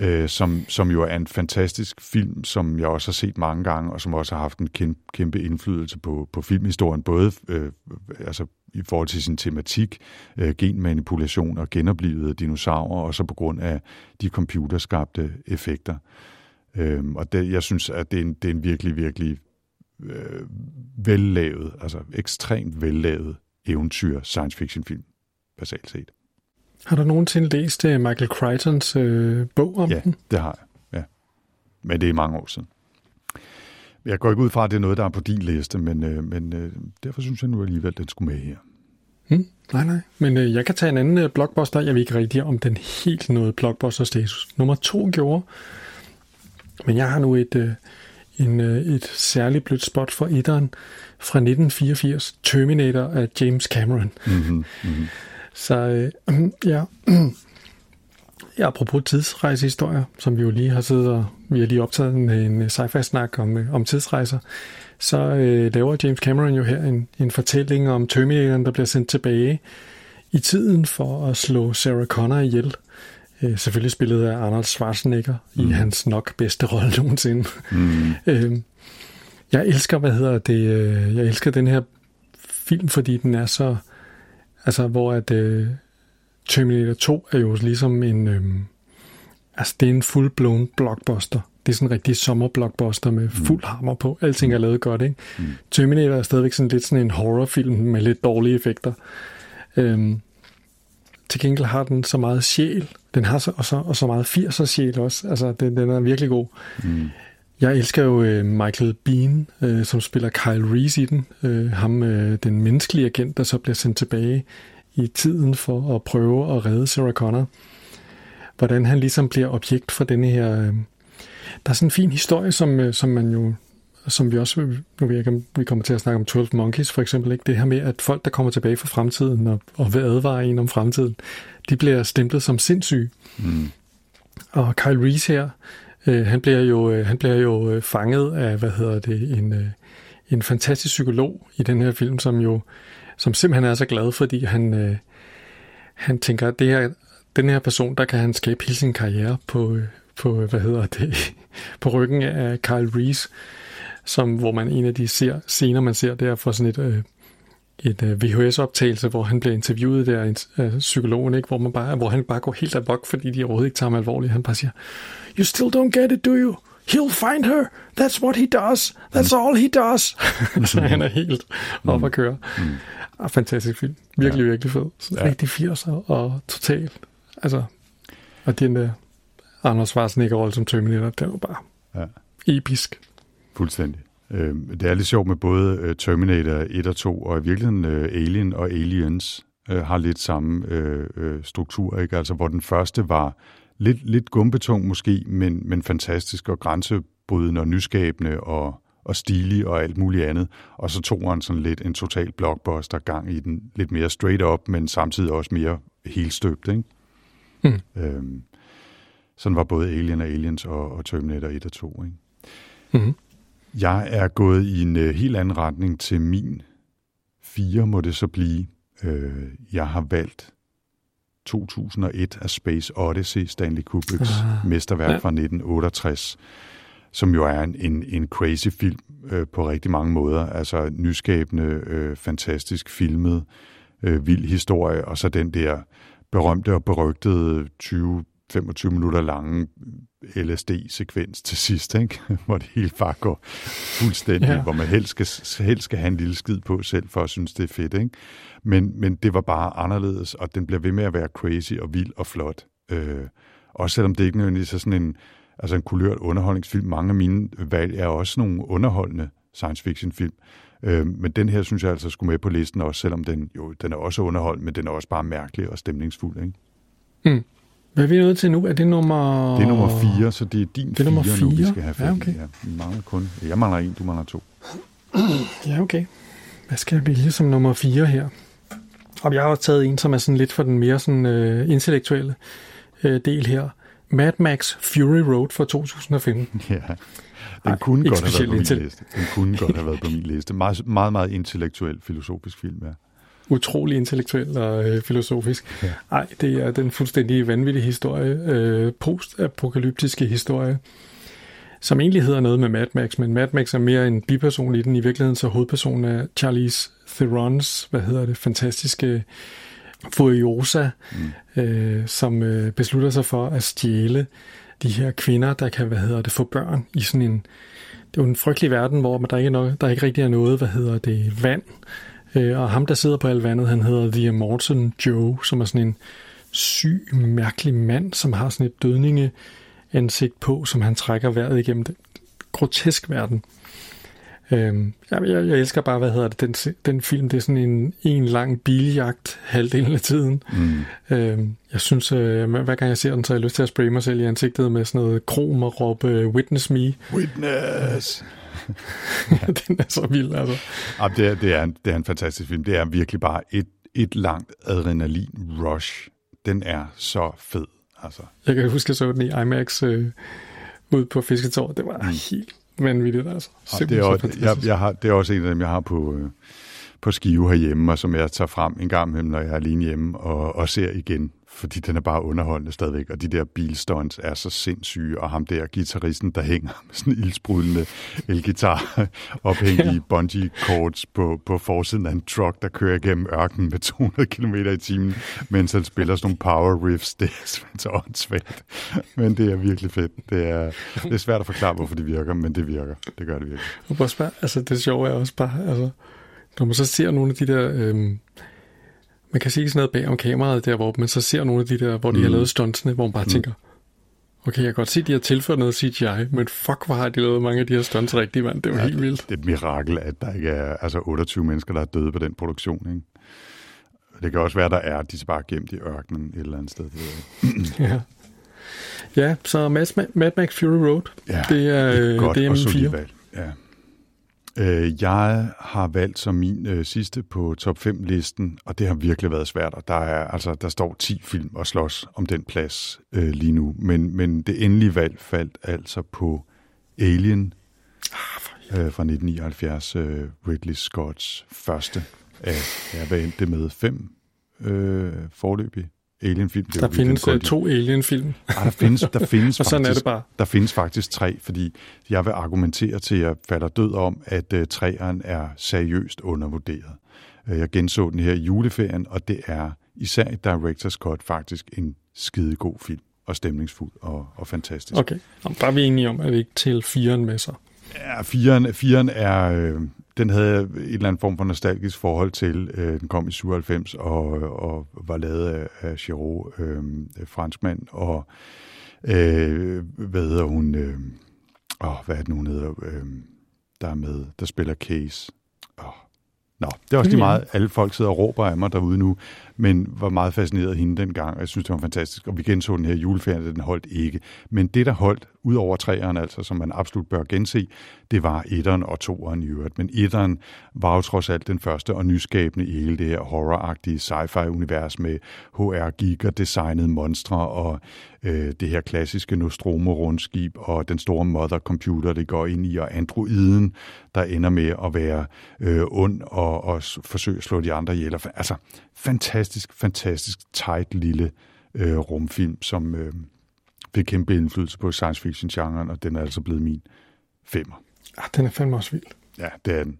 Øh, som, som jo er en fantastisk film, som jeg også har set mange gange, og som også har haft en kæmpe, kæmpe indflydelse på, på filmhistorien, både øh, altså i forhold til sin tematik, øh, genmanipulation og genoplevede dinosaurer, og så på grund af de computerskabte effekter. Øh, og det, jeg synes, at det er en, det er en virkelig, virkelig øh, vellavet, altså ekstremt vellavet eventyr science fiction film, basalt set. Har du nogensinde læst uh, Michael Crichtons øh, bog om ja, den? det har jeg. Ja. Men det er mange år siden. Jeg går ikke ud fra, at det er noget, der er på din liste, men, øh, men øh, derfor synes jeg nu alligevel, at den skulle med her. Hmm, nej, nej. Men øh, jeg kan tage en anden øh, blockbuster. Jeg ved ikke rigtig, om den helt nåede blockbuster-status. Nummer to gjorde. Men jeg har nu et, øh, en, øh, et særligt blødt spot for etteren fra 1984, Terminator af James Cameron. Mm-hmm, mm-hmm. Så øh, ja, ja, apropos tidsrejsehistorier, som vi jo lige har siddet og vi har lige optaget en, en sci-fi-snak om, øh, om tidsrejser, så øh, laver James Cameron jo her en, en fortælling om Terminatoren, der bliver sendt tilbage i tiden for at slå Sarah Connor ihjel. Øh, selvfølgelig spillet af Arnold Schwarzenegger mm. i hans nok bedste rolle nogensinde. Mm. øh, jeg elsker, hvad hedder det, øh, jeg elsker den her film, fordi den er så, altså hvor at øh, Terminator 2 er jo ligesom en, øh, altså det er en full-blown blockbuster. Det er sådan en rigtig sommerblockbuster med fuld hammer på. Alting er lavet godt, ikke? Mm. Terminator er stadigvæk sådan lidt sådan en horrorfilm med lidt dårlige effekter. Øhm, til gengæld har den så meget sjæl. Den har så, og, så, og så meget 80'er sjæl også. Altså, den, den er virkelig god. Mm. Jeg elsker jo øh, Michael Bean, øh, som spiller Kyle Reese i den. Øh, ham, øh, den menneskelige agent, der så bliver sendt tilbage i tiden for at prøve at redde Sarah Connor. Hvordan han ligesom bliver objekt for denne her... Øh, der er sådan en fin historie, som, øh, som man jo som vi også, nu ved jeg ikke, om vi kommer til at snakke om 12 Monkeys for eksempel, ikke? det her med, at folk, der kommer tilbage fra fremtiden og, og vil advare en om fremtiden, de bliver stemplet som sindssyge. Mm. Og Kyle Reese her, øh, han bliver jo, øh, han bliver jo øh, fanget af, hvad hedder det, en, øh, en fantastisk psykolog i den her film, som jo som simpelthen er så glad, fordi han, øh, han tænker, at det her, den her person, der kan han skabe hele sin karriere på, øh, på hvad hedder det, på ryggen af Kyle Reese, som, hvor man en af de ser, scener, man ser, der for sådan et, øh, et øh, VHS-optagelse, hvor han bliver interviewet der af psykologen, ikke? Hvor, man bare, hvor han bare går helt amok, fordi de overhovedet ikke tager ham alvorligt. Han bare siger, You still don't get it, do you? He'll find her. That's what he does. That's all he does. så han er helt mm. op at køre. Mm. Ah, fantastisk film. Virkelig, ja. virkelig fed. Så ja. Rigtig 80'er og totalt. Altså, og den der Anders Schwarzenegger-rolle som Terminator, det var bare ja. episk. Fuldstændig. Øh, det er lidt sjovt med både øh, Terminator 1 og 2, og i virkeligheden øh, Alien og Aliens øh, har lidt samme øh, øh, struktur, ikke? Altså, hvor den første var lidt, lidt gumbetung måske, men, men fantastisk og grænsebrydende og nyskabende og, og stilig og alt muligt andet. Og så tog han sådan lidt en total blockbuster gang i den, lidt mere straight up, men samtidig også mere helstøbt, ikke? Mm. Øhm, sådan var både Alien og Aliens og, og Terminator 1 og 2, ikke? Mm. Jeg er gået i en uh, helt anden retning til min fire, må det så blive. Uh, jeg har valgt 2001 af Space Odyssey, Stanley Kubricks ah, mesterværk ja. fra 1968, som jo er en, en, en crazy film uh, på rigtig mange måder. Altså nyskabende, uh, fantastisk filmet, uh, vild historie, og så den der berømte og berygtede 20 25 minutter lange LSD-sekvens til sidst, ikke? hvor det hele bare går fuldstændig, ja. hvor man helst skal, helst skal have en lille skid på selv, for at synes, det er fedt. Ikke? Men, men det var bare anderledes, og den bliver ved med at være crazy og vild og flot. Øh, også selvom det ikke nødvendigvis er sådan en, altså en kulørt underholdningsfilm. Mange af mine valg er også nogle underholdende science fiction film. Øh, men den her synes jeg altså skulle med på listen også, selvom den jo den er også underholdt, men den er også bare mærkelig og stemningsfuld. Ikke? Mm. Hvad er vi nået til nu? Er det nummer... Det er nummer 4, så det er din det er nummer 4, nu, vi skal have fat ja, okay. ja, vi mangler kun... Jeg mangler en, du mangler to. Ja, okay. Hvad skal jeg vælge som nummer 4 her? Og jeg har også taget en, som er sådan lidt for den mere sådan, uh, intellektuelle uh, del her. Mad Max Fury Road fra 2015. Ja, den Ej, kunne godt have været på min liste. Den kunne godt have været på min liste. Meget, meget, meget intellektuel, filosofisk film, ja utrolig intellektuel og øh, filosofisk. Ja. Ej, det er den fuldstændig vanvittige historie, øh, postapokalyptiske historie, som egentlig hedder noget med Mad Max, men Mad Max er mere en biperson i den. I virkeligheden så hovedpersonen er Charlize Therons, hvad hedder det, fantastiske Furiosa, mm. øh, som øh, beslutter sig for at stjæle de her kvinder, der kan, hvad hedder det, få børn i sådan en, det er jo en frygtelig verden, hvor der ikke, er noget, der ikke rigtig er noget, hvad hedder det, vand, Øh, og ham, der sidder på alt vandet, han hedder The Immortal Joe, som er sådan en syg, mærkelig mand, som har sådan et dødninge ansigt på, som han trækker vejret igennem den grotesk verden. Øhm, jeg, jeg, jeg elsker bare, hvad hedder det, den, den film, det er sådan en, en lang biljagt halvdelen af tiden. Mm. Øhm, jeg synes, øh, hver gang jeg ser den, så har jeg lyst til at spraye mig selv i ansigtet med sådan noget krom og råbe, witness me. Witness! den er så vild, altså. Ja, det, er, det, er en, det er en fantastisk film. Det er virkelig bare et, et langt adrenalin-rush. Den er så fed, altså. Jeg kan huske, at jeg så den i IMAX øh, ude på Fisketår. Det var mm. helt vanvittigt, altså. Ja, det, er også, jeg, jeg har, det er også en af dem, jeg har på... Øh, på skive herhjemme, og som jeg tager frem en gang imellem, når jeg er alene hjemme, og, og ser igen fordi den er bare underholdende stadigvæk, og de der bilstunts er så sindssyge, og ham der guitaristen, der hænger med sådan en ildsprudende elgitar ophængt ja. i bungee cords på, på forsiden af en truck, der kører igennem ørkenen med 200 km i timen, mens han spiller sådan nogle power riffs. Det er så åndssvagt, men det er virkelig fedt. Det er, det er svært at forklare, hvorfor det virker, men det virker. Det gør det virkelig. Og spørge, altså det sjove er også bare, altså, når man så ser nogle af de der... Øhm man kan se sådan noget bag om kameraet der, hvor man så ser nogle af de der, hvor de mm. har lavet stuntsene, hvor man bare mm. tænker, okay, jeg kan godt se, at de har tilført noget CGI, men fuck, hvor har de lavet mange af de her stunts rigtigt, mand. Det var ja, helt vildt. Det er et mirakel, at der ikke er altså 28 mennesker, der er døde på den produktion, ikke? Det kan også være, der er, de er bare gemt i ørkenen et eller andet sted. ja. Ja, så Mad, Max Fury Road, ja, det er, et godt det er og solidt valg. Ja. Øh, jeg har valgt som min øh, sidste på top 5 listen, og det har virkelig været svært. Og der er altså der står 10 film og slås om den plads øh, lige nu, men men det endelige valg faldt altså på Alien ah, øh, fra 1979, øh, Ridley Scotts første af, ja, hvad endte det med fem øh, forløbige Alien-film. Det der findes uh, to Alien-film. Ah, der findes, der findes og sådan faktisk, er det bare. Der findes faktisk tre, fordi jeg vil argumentere til, at jeg falder død om, at uh, træeren er seriøst undervurderet. Uh, jeg genså den her i juleferien, og det er især i Director's Cut faktisk en skidegod film, og stemningsfuld og, og fantastisk. Okay, Jamen, der er vi enige om, at vi ikke til firen med sig. Ja, firen, firen er... Øh, den havde et eller andet form for nostalgisk forhold til. Øh, den kom i 97 og, og var lavet af, af Giraud, øh, franskmand, og øh, hvad hedder hun? Øh, åh, hvad er det nu, hun hedder? Øh, der er med, der spiller Case. Oh. Nå, det er også lige meget, alle folk sidder og råber af mig derude nu, men var meget fascineret af hende dengang, og jeg synes, det var fantastisk. Og vi genså den her juleferie, den holdt ikke. Men det, der holdt ud over træerne, altså, som man absolut bør gense, det var etteren og toeren i øvrigt. Men etteren var jo trods alt den første og nyskabende i hele det her horroragtige sci-fi-univers med HR Giger designede monstre og øh, det her klassiske Nostromo-rundskib og den store mother-computer, det går ind i, og androiden, der ender med at være øh, ond og, og forsøge at slå de andre ihjel. Altså, fantastisk, fantastisk tight lille øh, rumfilm, som øh, fik kæmpe indflydelse på science fiction-genren, og den er altså blevet min femmer. Ah, den er fandme også vild. Ja, det er den.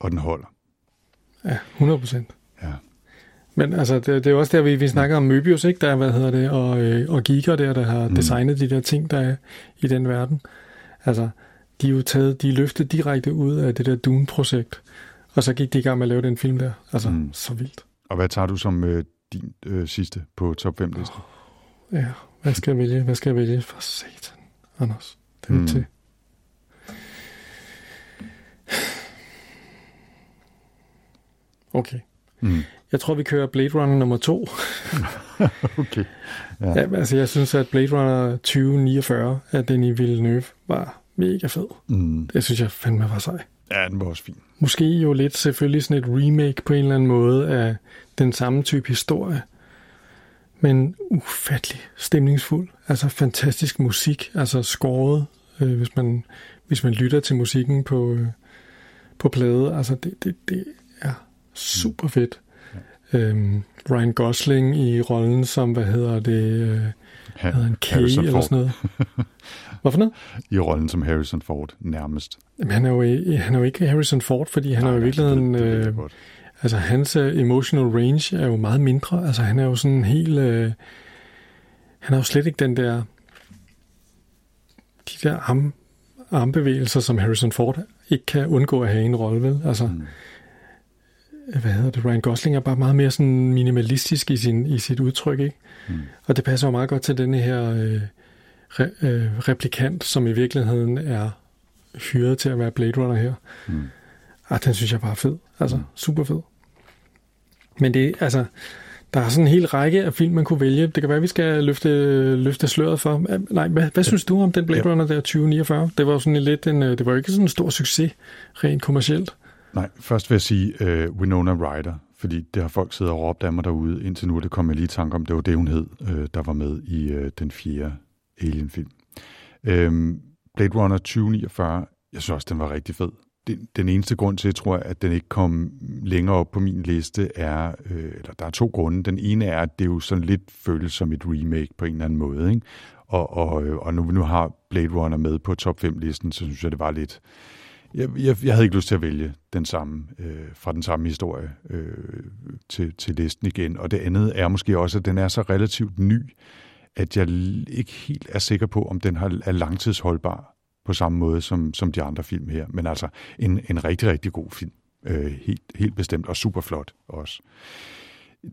Og den holder. Ja, 100 procent. Ja. Men altså, det, det er jo også der, vi, vi snakker om Möbius, ikke? Der, hvad hedder det, og, øh, og Giger der, der har mm. designet de der ting, der er i den verden. Altså, de er jo taget, de er løftet direkte ud af det der Dune-projekt, og så gik de i gang med at lave den film der. Altså, mm. så vildt. Og hvad tager du som øh, din øh, sidste på top 5 liste? Oh, ja, hvad skal jeg vælge? Hvad skal jeg vælge? For satan, Anders. Det er mm. til. Okay. Mm. Jeg tror, vi kører Blade Runner nummer to. okay. Ja. ja. altså, jeg synes, at Blade Runner 2049 af Denis Villeneuve var mega fed. Mm. Det synes jeg fandme var sej. Ja, den var også fin. Måske jo lidt selvfølgelig sådan et remake på en eller anden måde af den samme type historie. Men ufattelig stemningsfuld. Altså fantastisk musik. Altså skåret, øh, hvis, man, hvis man lytter til musikken på, øh, på plade. Altså det, det, det er super fedt. Ja. Øhm, Ryan Gosling i rollen som, hvad hedder det, øh, ja, hedder en Kay eller sådan noget. Hvorfor noget? I rollen som Harrison Ford, nærmest. Men han er jo, han er jo ikke Harrison Ford, fordi han Nej, er jo i virkeligheden... Det, det, det øh, altså, hans uh, emotional range er jo meget mindre. Altså, han er jo sådan helt... Uh, han er jo slet ikke den der... De der arm, armbevægelser, som Harrison Ford ikke kan undgå at have en rolle, vel? Altså, mm. hvad hedder det? Ryan Gosling er bare meget mere sådan minimalistisk i, sin, i sit udtryk, ikke? Mm. Og det passer jo meget godt til denne her... Uh, re, øh, replikant, som i virkeligheden er hyret til at være Blade Runner her. Mm. Ah, den synes jeg bare er fed. Altså, mm. super fed. Men det, altså, der er sådan en hel række af film, man kunne vælge. Det kan være, at vi skal løfte, løfte sløret for. Nej, hvad, hvad synes du om den Blade Runner der 2049? Det var sådan lidt en, øh, det var ikke sådan en stor succes, rent kommercielt. Nej, først vil jeg sige uh, Winona Ryder, fordi det har folk siddet og råbt af mig derude. Indtil nu det kom jeg lige i tanke om, det var det, hun hed, uh, der var med i uh, den fjerde Alien-film. Øhm, Blade Runner 2049, jeg synes også, den var rigtig fed. Den, den eneste grund til, jeg tror, at den ikke kom længere op på min liste, er, øh, eller der er to grunde. Den ene er, at det jo sådan lidt føles som et remake på en eller anden måde, ikke? Og, og, øh, og nu vi nu har Blade Runner med på top 5-listen, så synes jeg, det var lidt... Jeg, jeg, jeg havde ikke lyst til at vælge den samme, øh, fra den samme historie øh, til, til listen igen. Og det andet er måske også, at den er så relativt ny, at jeg ikke helt er sikker på, om den har, er langtidsholdbar på samme måde som, som de andre film her. Men altså en, en rigtig, rigtig god film. Øh, helt, helt bestemt, og super flot også.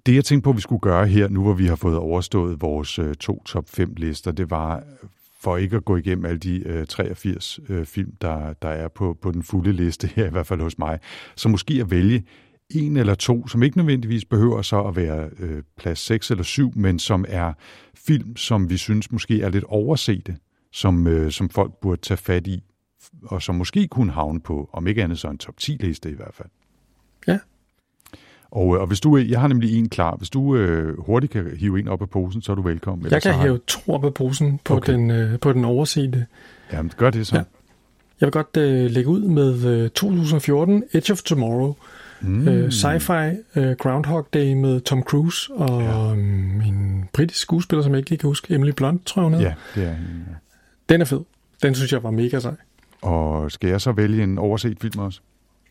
Det jeg tænkte på, at vi skulle gøre her, nu hvor vi har fået overstået vores øh, to top 5 lister, det var øh, for ikke at gå igennem alle de øh, 83 øh, film, der, der er på, på den fulde liste her, i hvert fald hos mig, så måske at vælge en eller to, som ikke nødvendigvis behøver så at være øh, plads 6 eller 7, men som er film, som vi synes måske er lidt oversete, som, øh, som folk burde tage fat i, og som måske kunne havne på, om ikke andet så en top 10-liste i hvert fald. Ja. Og, øh, og hvis du, jeg har nemlig en klar. Hvis du øh, hurtigt kan hive en op af posen, så er du velkommen. Jeg kan hæve to op af posen på, okay. den, øh, på den oversete. Jamen, gør det så. Ja. Jeg vil godt øh, lægge ud med øh, 2014 Edge of Tomorrow, Mm. Øh, sci-fi øh, Groundhog Day med Tom Cruise og ja. en britisk skuespiller, som jeg ikke lige kan huske, Emily Blunt, tror jeg hun Ja, det er. Den er fed. Den synes jeg var mega sej. Og skal jeg så vælge en overset film også?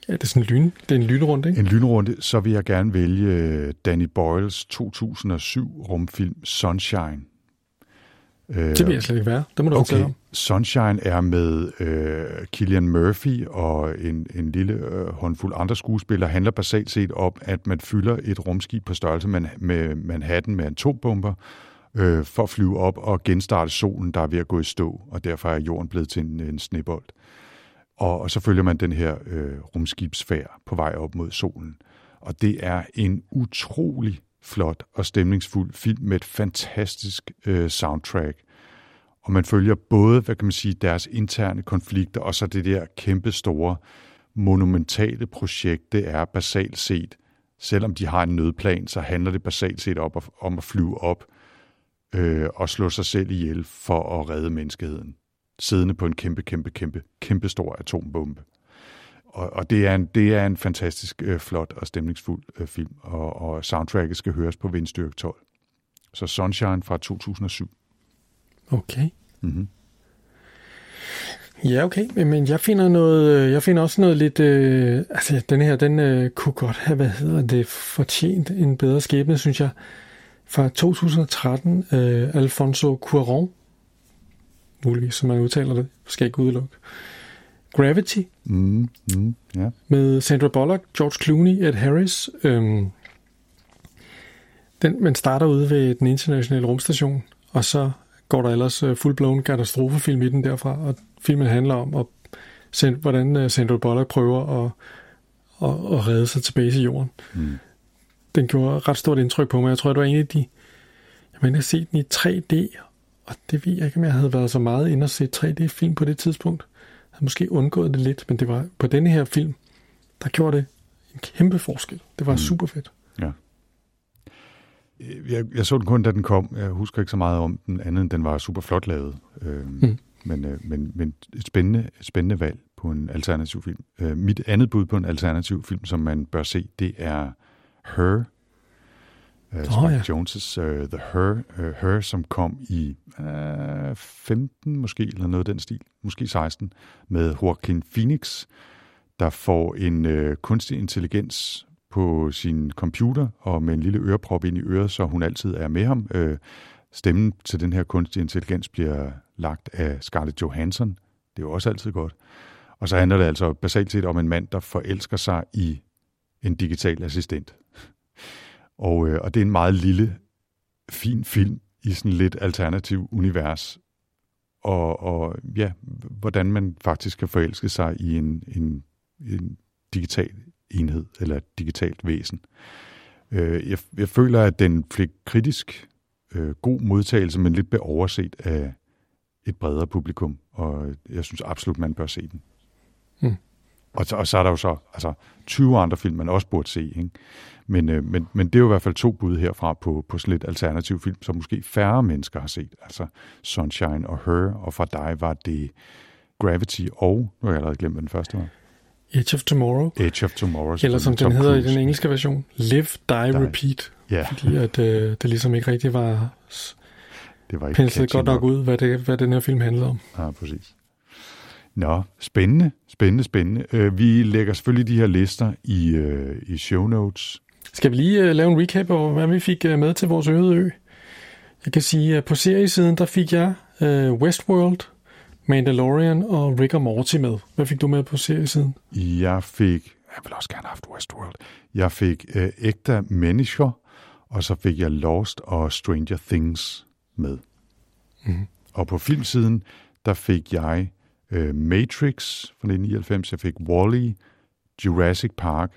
Ja, det er sådan en lyn. Det er en lynrunde, ikke? En lynrunde, så vil jeg gerne vælge øh, Danny Boyles 2007 rumfilm Sunshine. Øh, det vil jeg slet ikke være. Det må du okay. om. Sunshine er med øh, Killian Murphy og en, en lille øh, håndfuld andre skuespillere. handler basalt set om, at man fylder et rumskib på størrelse med, med Manhattan med atombomber øh, for at flyve op og genstarte solen, der er ved at gå i stå, og derfor er jorden blevet til en, en snebold. Og, og så følger man den her øh, rumskibsfærd på vej op mod solen. Og det er en utrolig flot og stemningsfuld film med et fantastisk øh, soundtrack. Og man følger både, hvad kan man sige, deres interne konflikter, og så det der kæmpe store, monumentale projekt, det er basalt set, selvom de har en nødplan, så handler det basalt set op, om at flyve op øh, og slå sig selv ihjel for at redde menneskeheden. Siddende på en kæmpe, kæmpe, kæmpe, kæmpe stor atombombe. Og, og det, er en, det er en fantastisk øh, flot og stemningsfuld øh, film, og, og soundtracket skal høres på Vindstyrke 12. Så Sunshine fra 2007. Okay. Mm-hmm. Ja, okay, men jeg finder noget, øh, jeg finder også noget lidt, øh, altså den her, den øh, kunne godt have, hvad hedder det, fortjent en bedre skæbne, synes jeg. Fra 2013, øh, Alfonso Cuarón, muligvis, som man udtaler det, skal ikke udelukke. Gravity, Mm, mm, ja. med Sandra Bullock, George Clooney, Ed Harris. Øhm, den, man starter ude ved den internationale rumstation, og så går der ellers uh, fuldblåen katastrofefilm i den derfra, og filmen handler om, at, send, hvordan uh, Sandra Bullock prøver at, at, at redde sig tilbage til jorden. Mm. Den gjorde ret stort indtryk på mig. Jeg tror, det var en af de... Jeg mener, jeg har set den i 3D, og det ved jeg ikke, om jeg havde været så meget inde og se 3D-film på det tidspunkt. Jeg havde måske undgået det lidt, men det var på denne her film, der gjorde det en kæmpe forskel. Det var mm. super fedt. Ja. Jeg, jeg så den kun, da den kom. Jeg husker ikke så meget om den, andet end den var super flot lavet. Øh, Mm. men, øh, men, men et spændende, spændende valg på en alternativ film. Øh, mit andet bud på en alternativ film, som man bør se, det er Her. Åh, Spike ja. Jones' uh, The Her, uh, Her, som kom i uh, 15 måske, eller noget af den stil, måske 16, med Joaquin Phoenix, der får en uh, kunstig intelligens på sin computer og med en lille øreprop ind i øret, så hun altid er med ham. Uh, stemmen til den her kunstige intelligens bliver lagt af Scarlett Johansson. Det er jo også altid godt. Og så handler det altså basalt set om en mand, der forelsker sig i en digital assistent. Og, øh, og det er en meget lille, fin film i sådan lidt alternativ univers. Og, og ja, hvordan man faktisk kan forelske sig i en, en, en digital enhed, eller et digitalt væsen. Øh, jeg, jeg føler, at den fik kritisk øh, god modtagelse, men lidt blev overset af et bredere publikum, og jeg synes absolut, man bør se den. Mm. Og, så, og så er der jo så altså, 20 andre film, man også burde se. Ikke? Men, øh, men, men det er jo i hvert fald to bud herfra på, på sådan lidt alternativ film, som måske færre mennesker har set. Altså Sunshine og Her, og fra dig var det Gravity og, nu har jeg allerede glemt, den første var, Edge of Tomorrow. Edge of Tomorrow. Eller som den hedder i Cruise. den engelske version, Live, Die, Die. Repeat. Ja, Fordi at øh, det ligesom ikke rigtig var det var ikke penslet godt nok ud, hvad, det, hvad den her film handlede om. Ja, præcis. Nå, spændende, spændende, spændende. Øh, vi lægger selvfølgelig de her lister i, øh, i show notes. Skal vi lige uh, lave en recap over, hvad vi fik med til vores øde ø? Jeg kan sige, at på seriesiden, der fik jeg Westworld, Mandalorian og Rick og Morty med. Hvad fik du med på seriesiden? Jeg fik, jeg vil også gerne have haft Westworld, jeg fik øh, Ægta Mennesker, og så fik jeg Lost og Stranger Things med. Mhm. Og på filmsiden, der fik jeg øh, Matrix fra 1999, jeg fik Wall-E, Jurassic Park,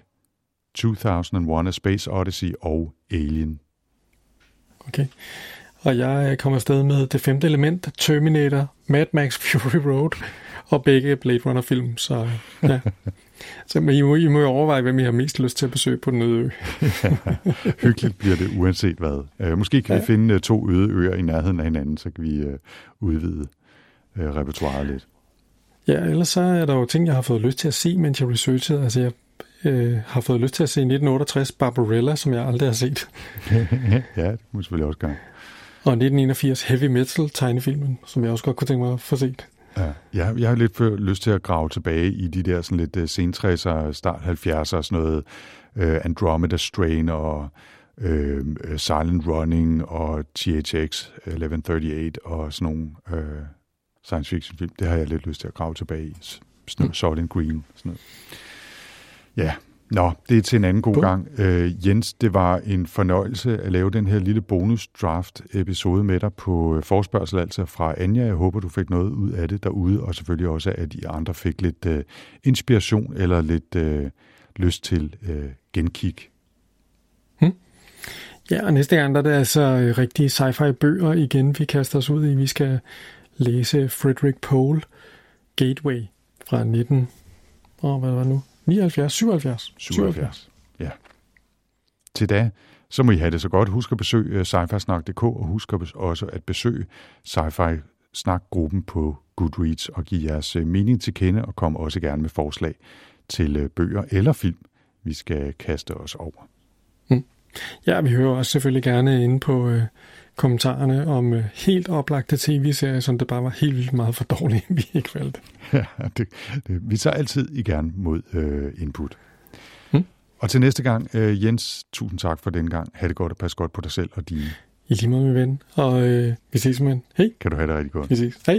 2001 A Space Odyssey og Alien. Okay. Og jeg øh, kommer afsted med det femte element, Terminator, Mad Max Fury Road og begge Blade Runner-film. Så ja. Så I må, I må jo overveje, hvem I har mest lyst til at besøge på den øde ø. Hyggeligt bliver det uanset hvad. Uh, måske kan ja. vi Ja. finde to øde øer i nærheden af hinanden, så kan vi udvide repertoireet lidt. Ja, ellers så er der jo ting, jeg har fået lyst til at se, mens jeg researchede. Altså, jeg øh, har fået lyst til at se 1968 Barbarella, som jeg aldrig har set. ja, det må selvfølgelig også gøre. Og 1981 Heavy Metal tegnefilmen, som jeg også godt kunne tænke mig at få set. Ja, jeg, jeg har lidt for lyst til at grave tilbage i de der sådan lidt uh, sentræsser, start 70'er og sådan noget uh, Andromeda Strain og uh, Silent Running og THX 1138 og sådan nogle uh, science fiction film. Det har jeg lidt lyst til at grave tilbage i. Sådan noget Solid Green. Sådan noget. Ja, Nå, det er til en anden god Bum. gang. Øh, Jens, det var en fornøjelse at lave den her lille bonus draft episode med dig på øh, forspørgsel altså fra Anja. Jeg håber, du fik noget ud af det derude, og selvfølgelig også, at de andre fik lidt øh, inspiration eller lidt øh, lyst til øh, genkig. Ja, og næste gang der er det altså øh, rigtige sci-fi bøger igen, vi kaster os ud i. Vi skal læse Frederick Pohl, Gateway fra 19... Åh, hvad var det nu? 79? 77? 77. Ja. Til da, så må I have det så godt. Husk at besøge uh, sci og husk også at besøge sci-fi snak-gruppen på Goodreads og give jeres uh, mening til kende, og kom også gerne med forslag til uh, bøger eller film, vi skal kaste os over. Ja, vi hører også selvfølgelig gerne inde på øh, kommentarerne om øh, helt oplagte tv-serier, som det bare var helt vildt meget for dårlige, vi ikke valgte. Ja, det, det, vi tager altid i gerne mod øh, input. Hmm. Og til næste gang, øh, Jens, tusind tak for den gang. Ha' det godt og pas godt på dig selv og dine. I lige måde, min ven. Og øh, vi ses, men. Hej, Kan du have det rigtig godt. vi ses. Hej.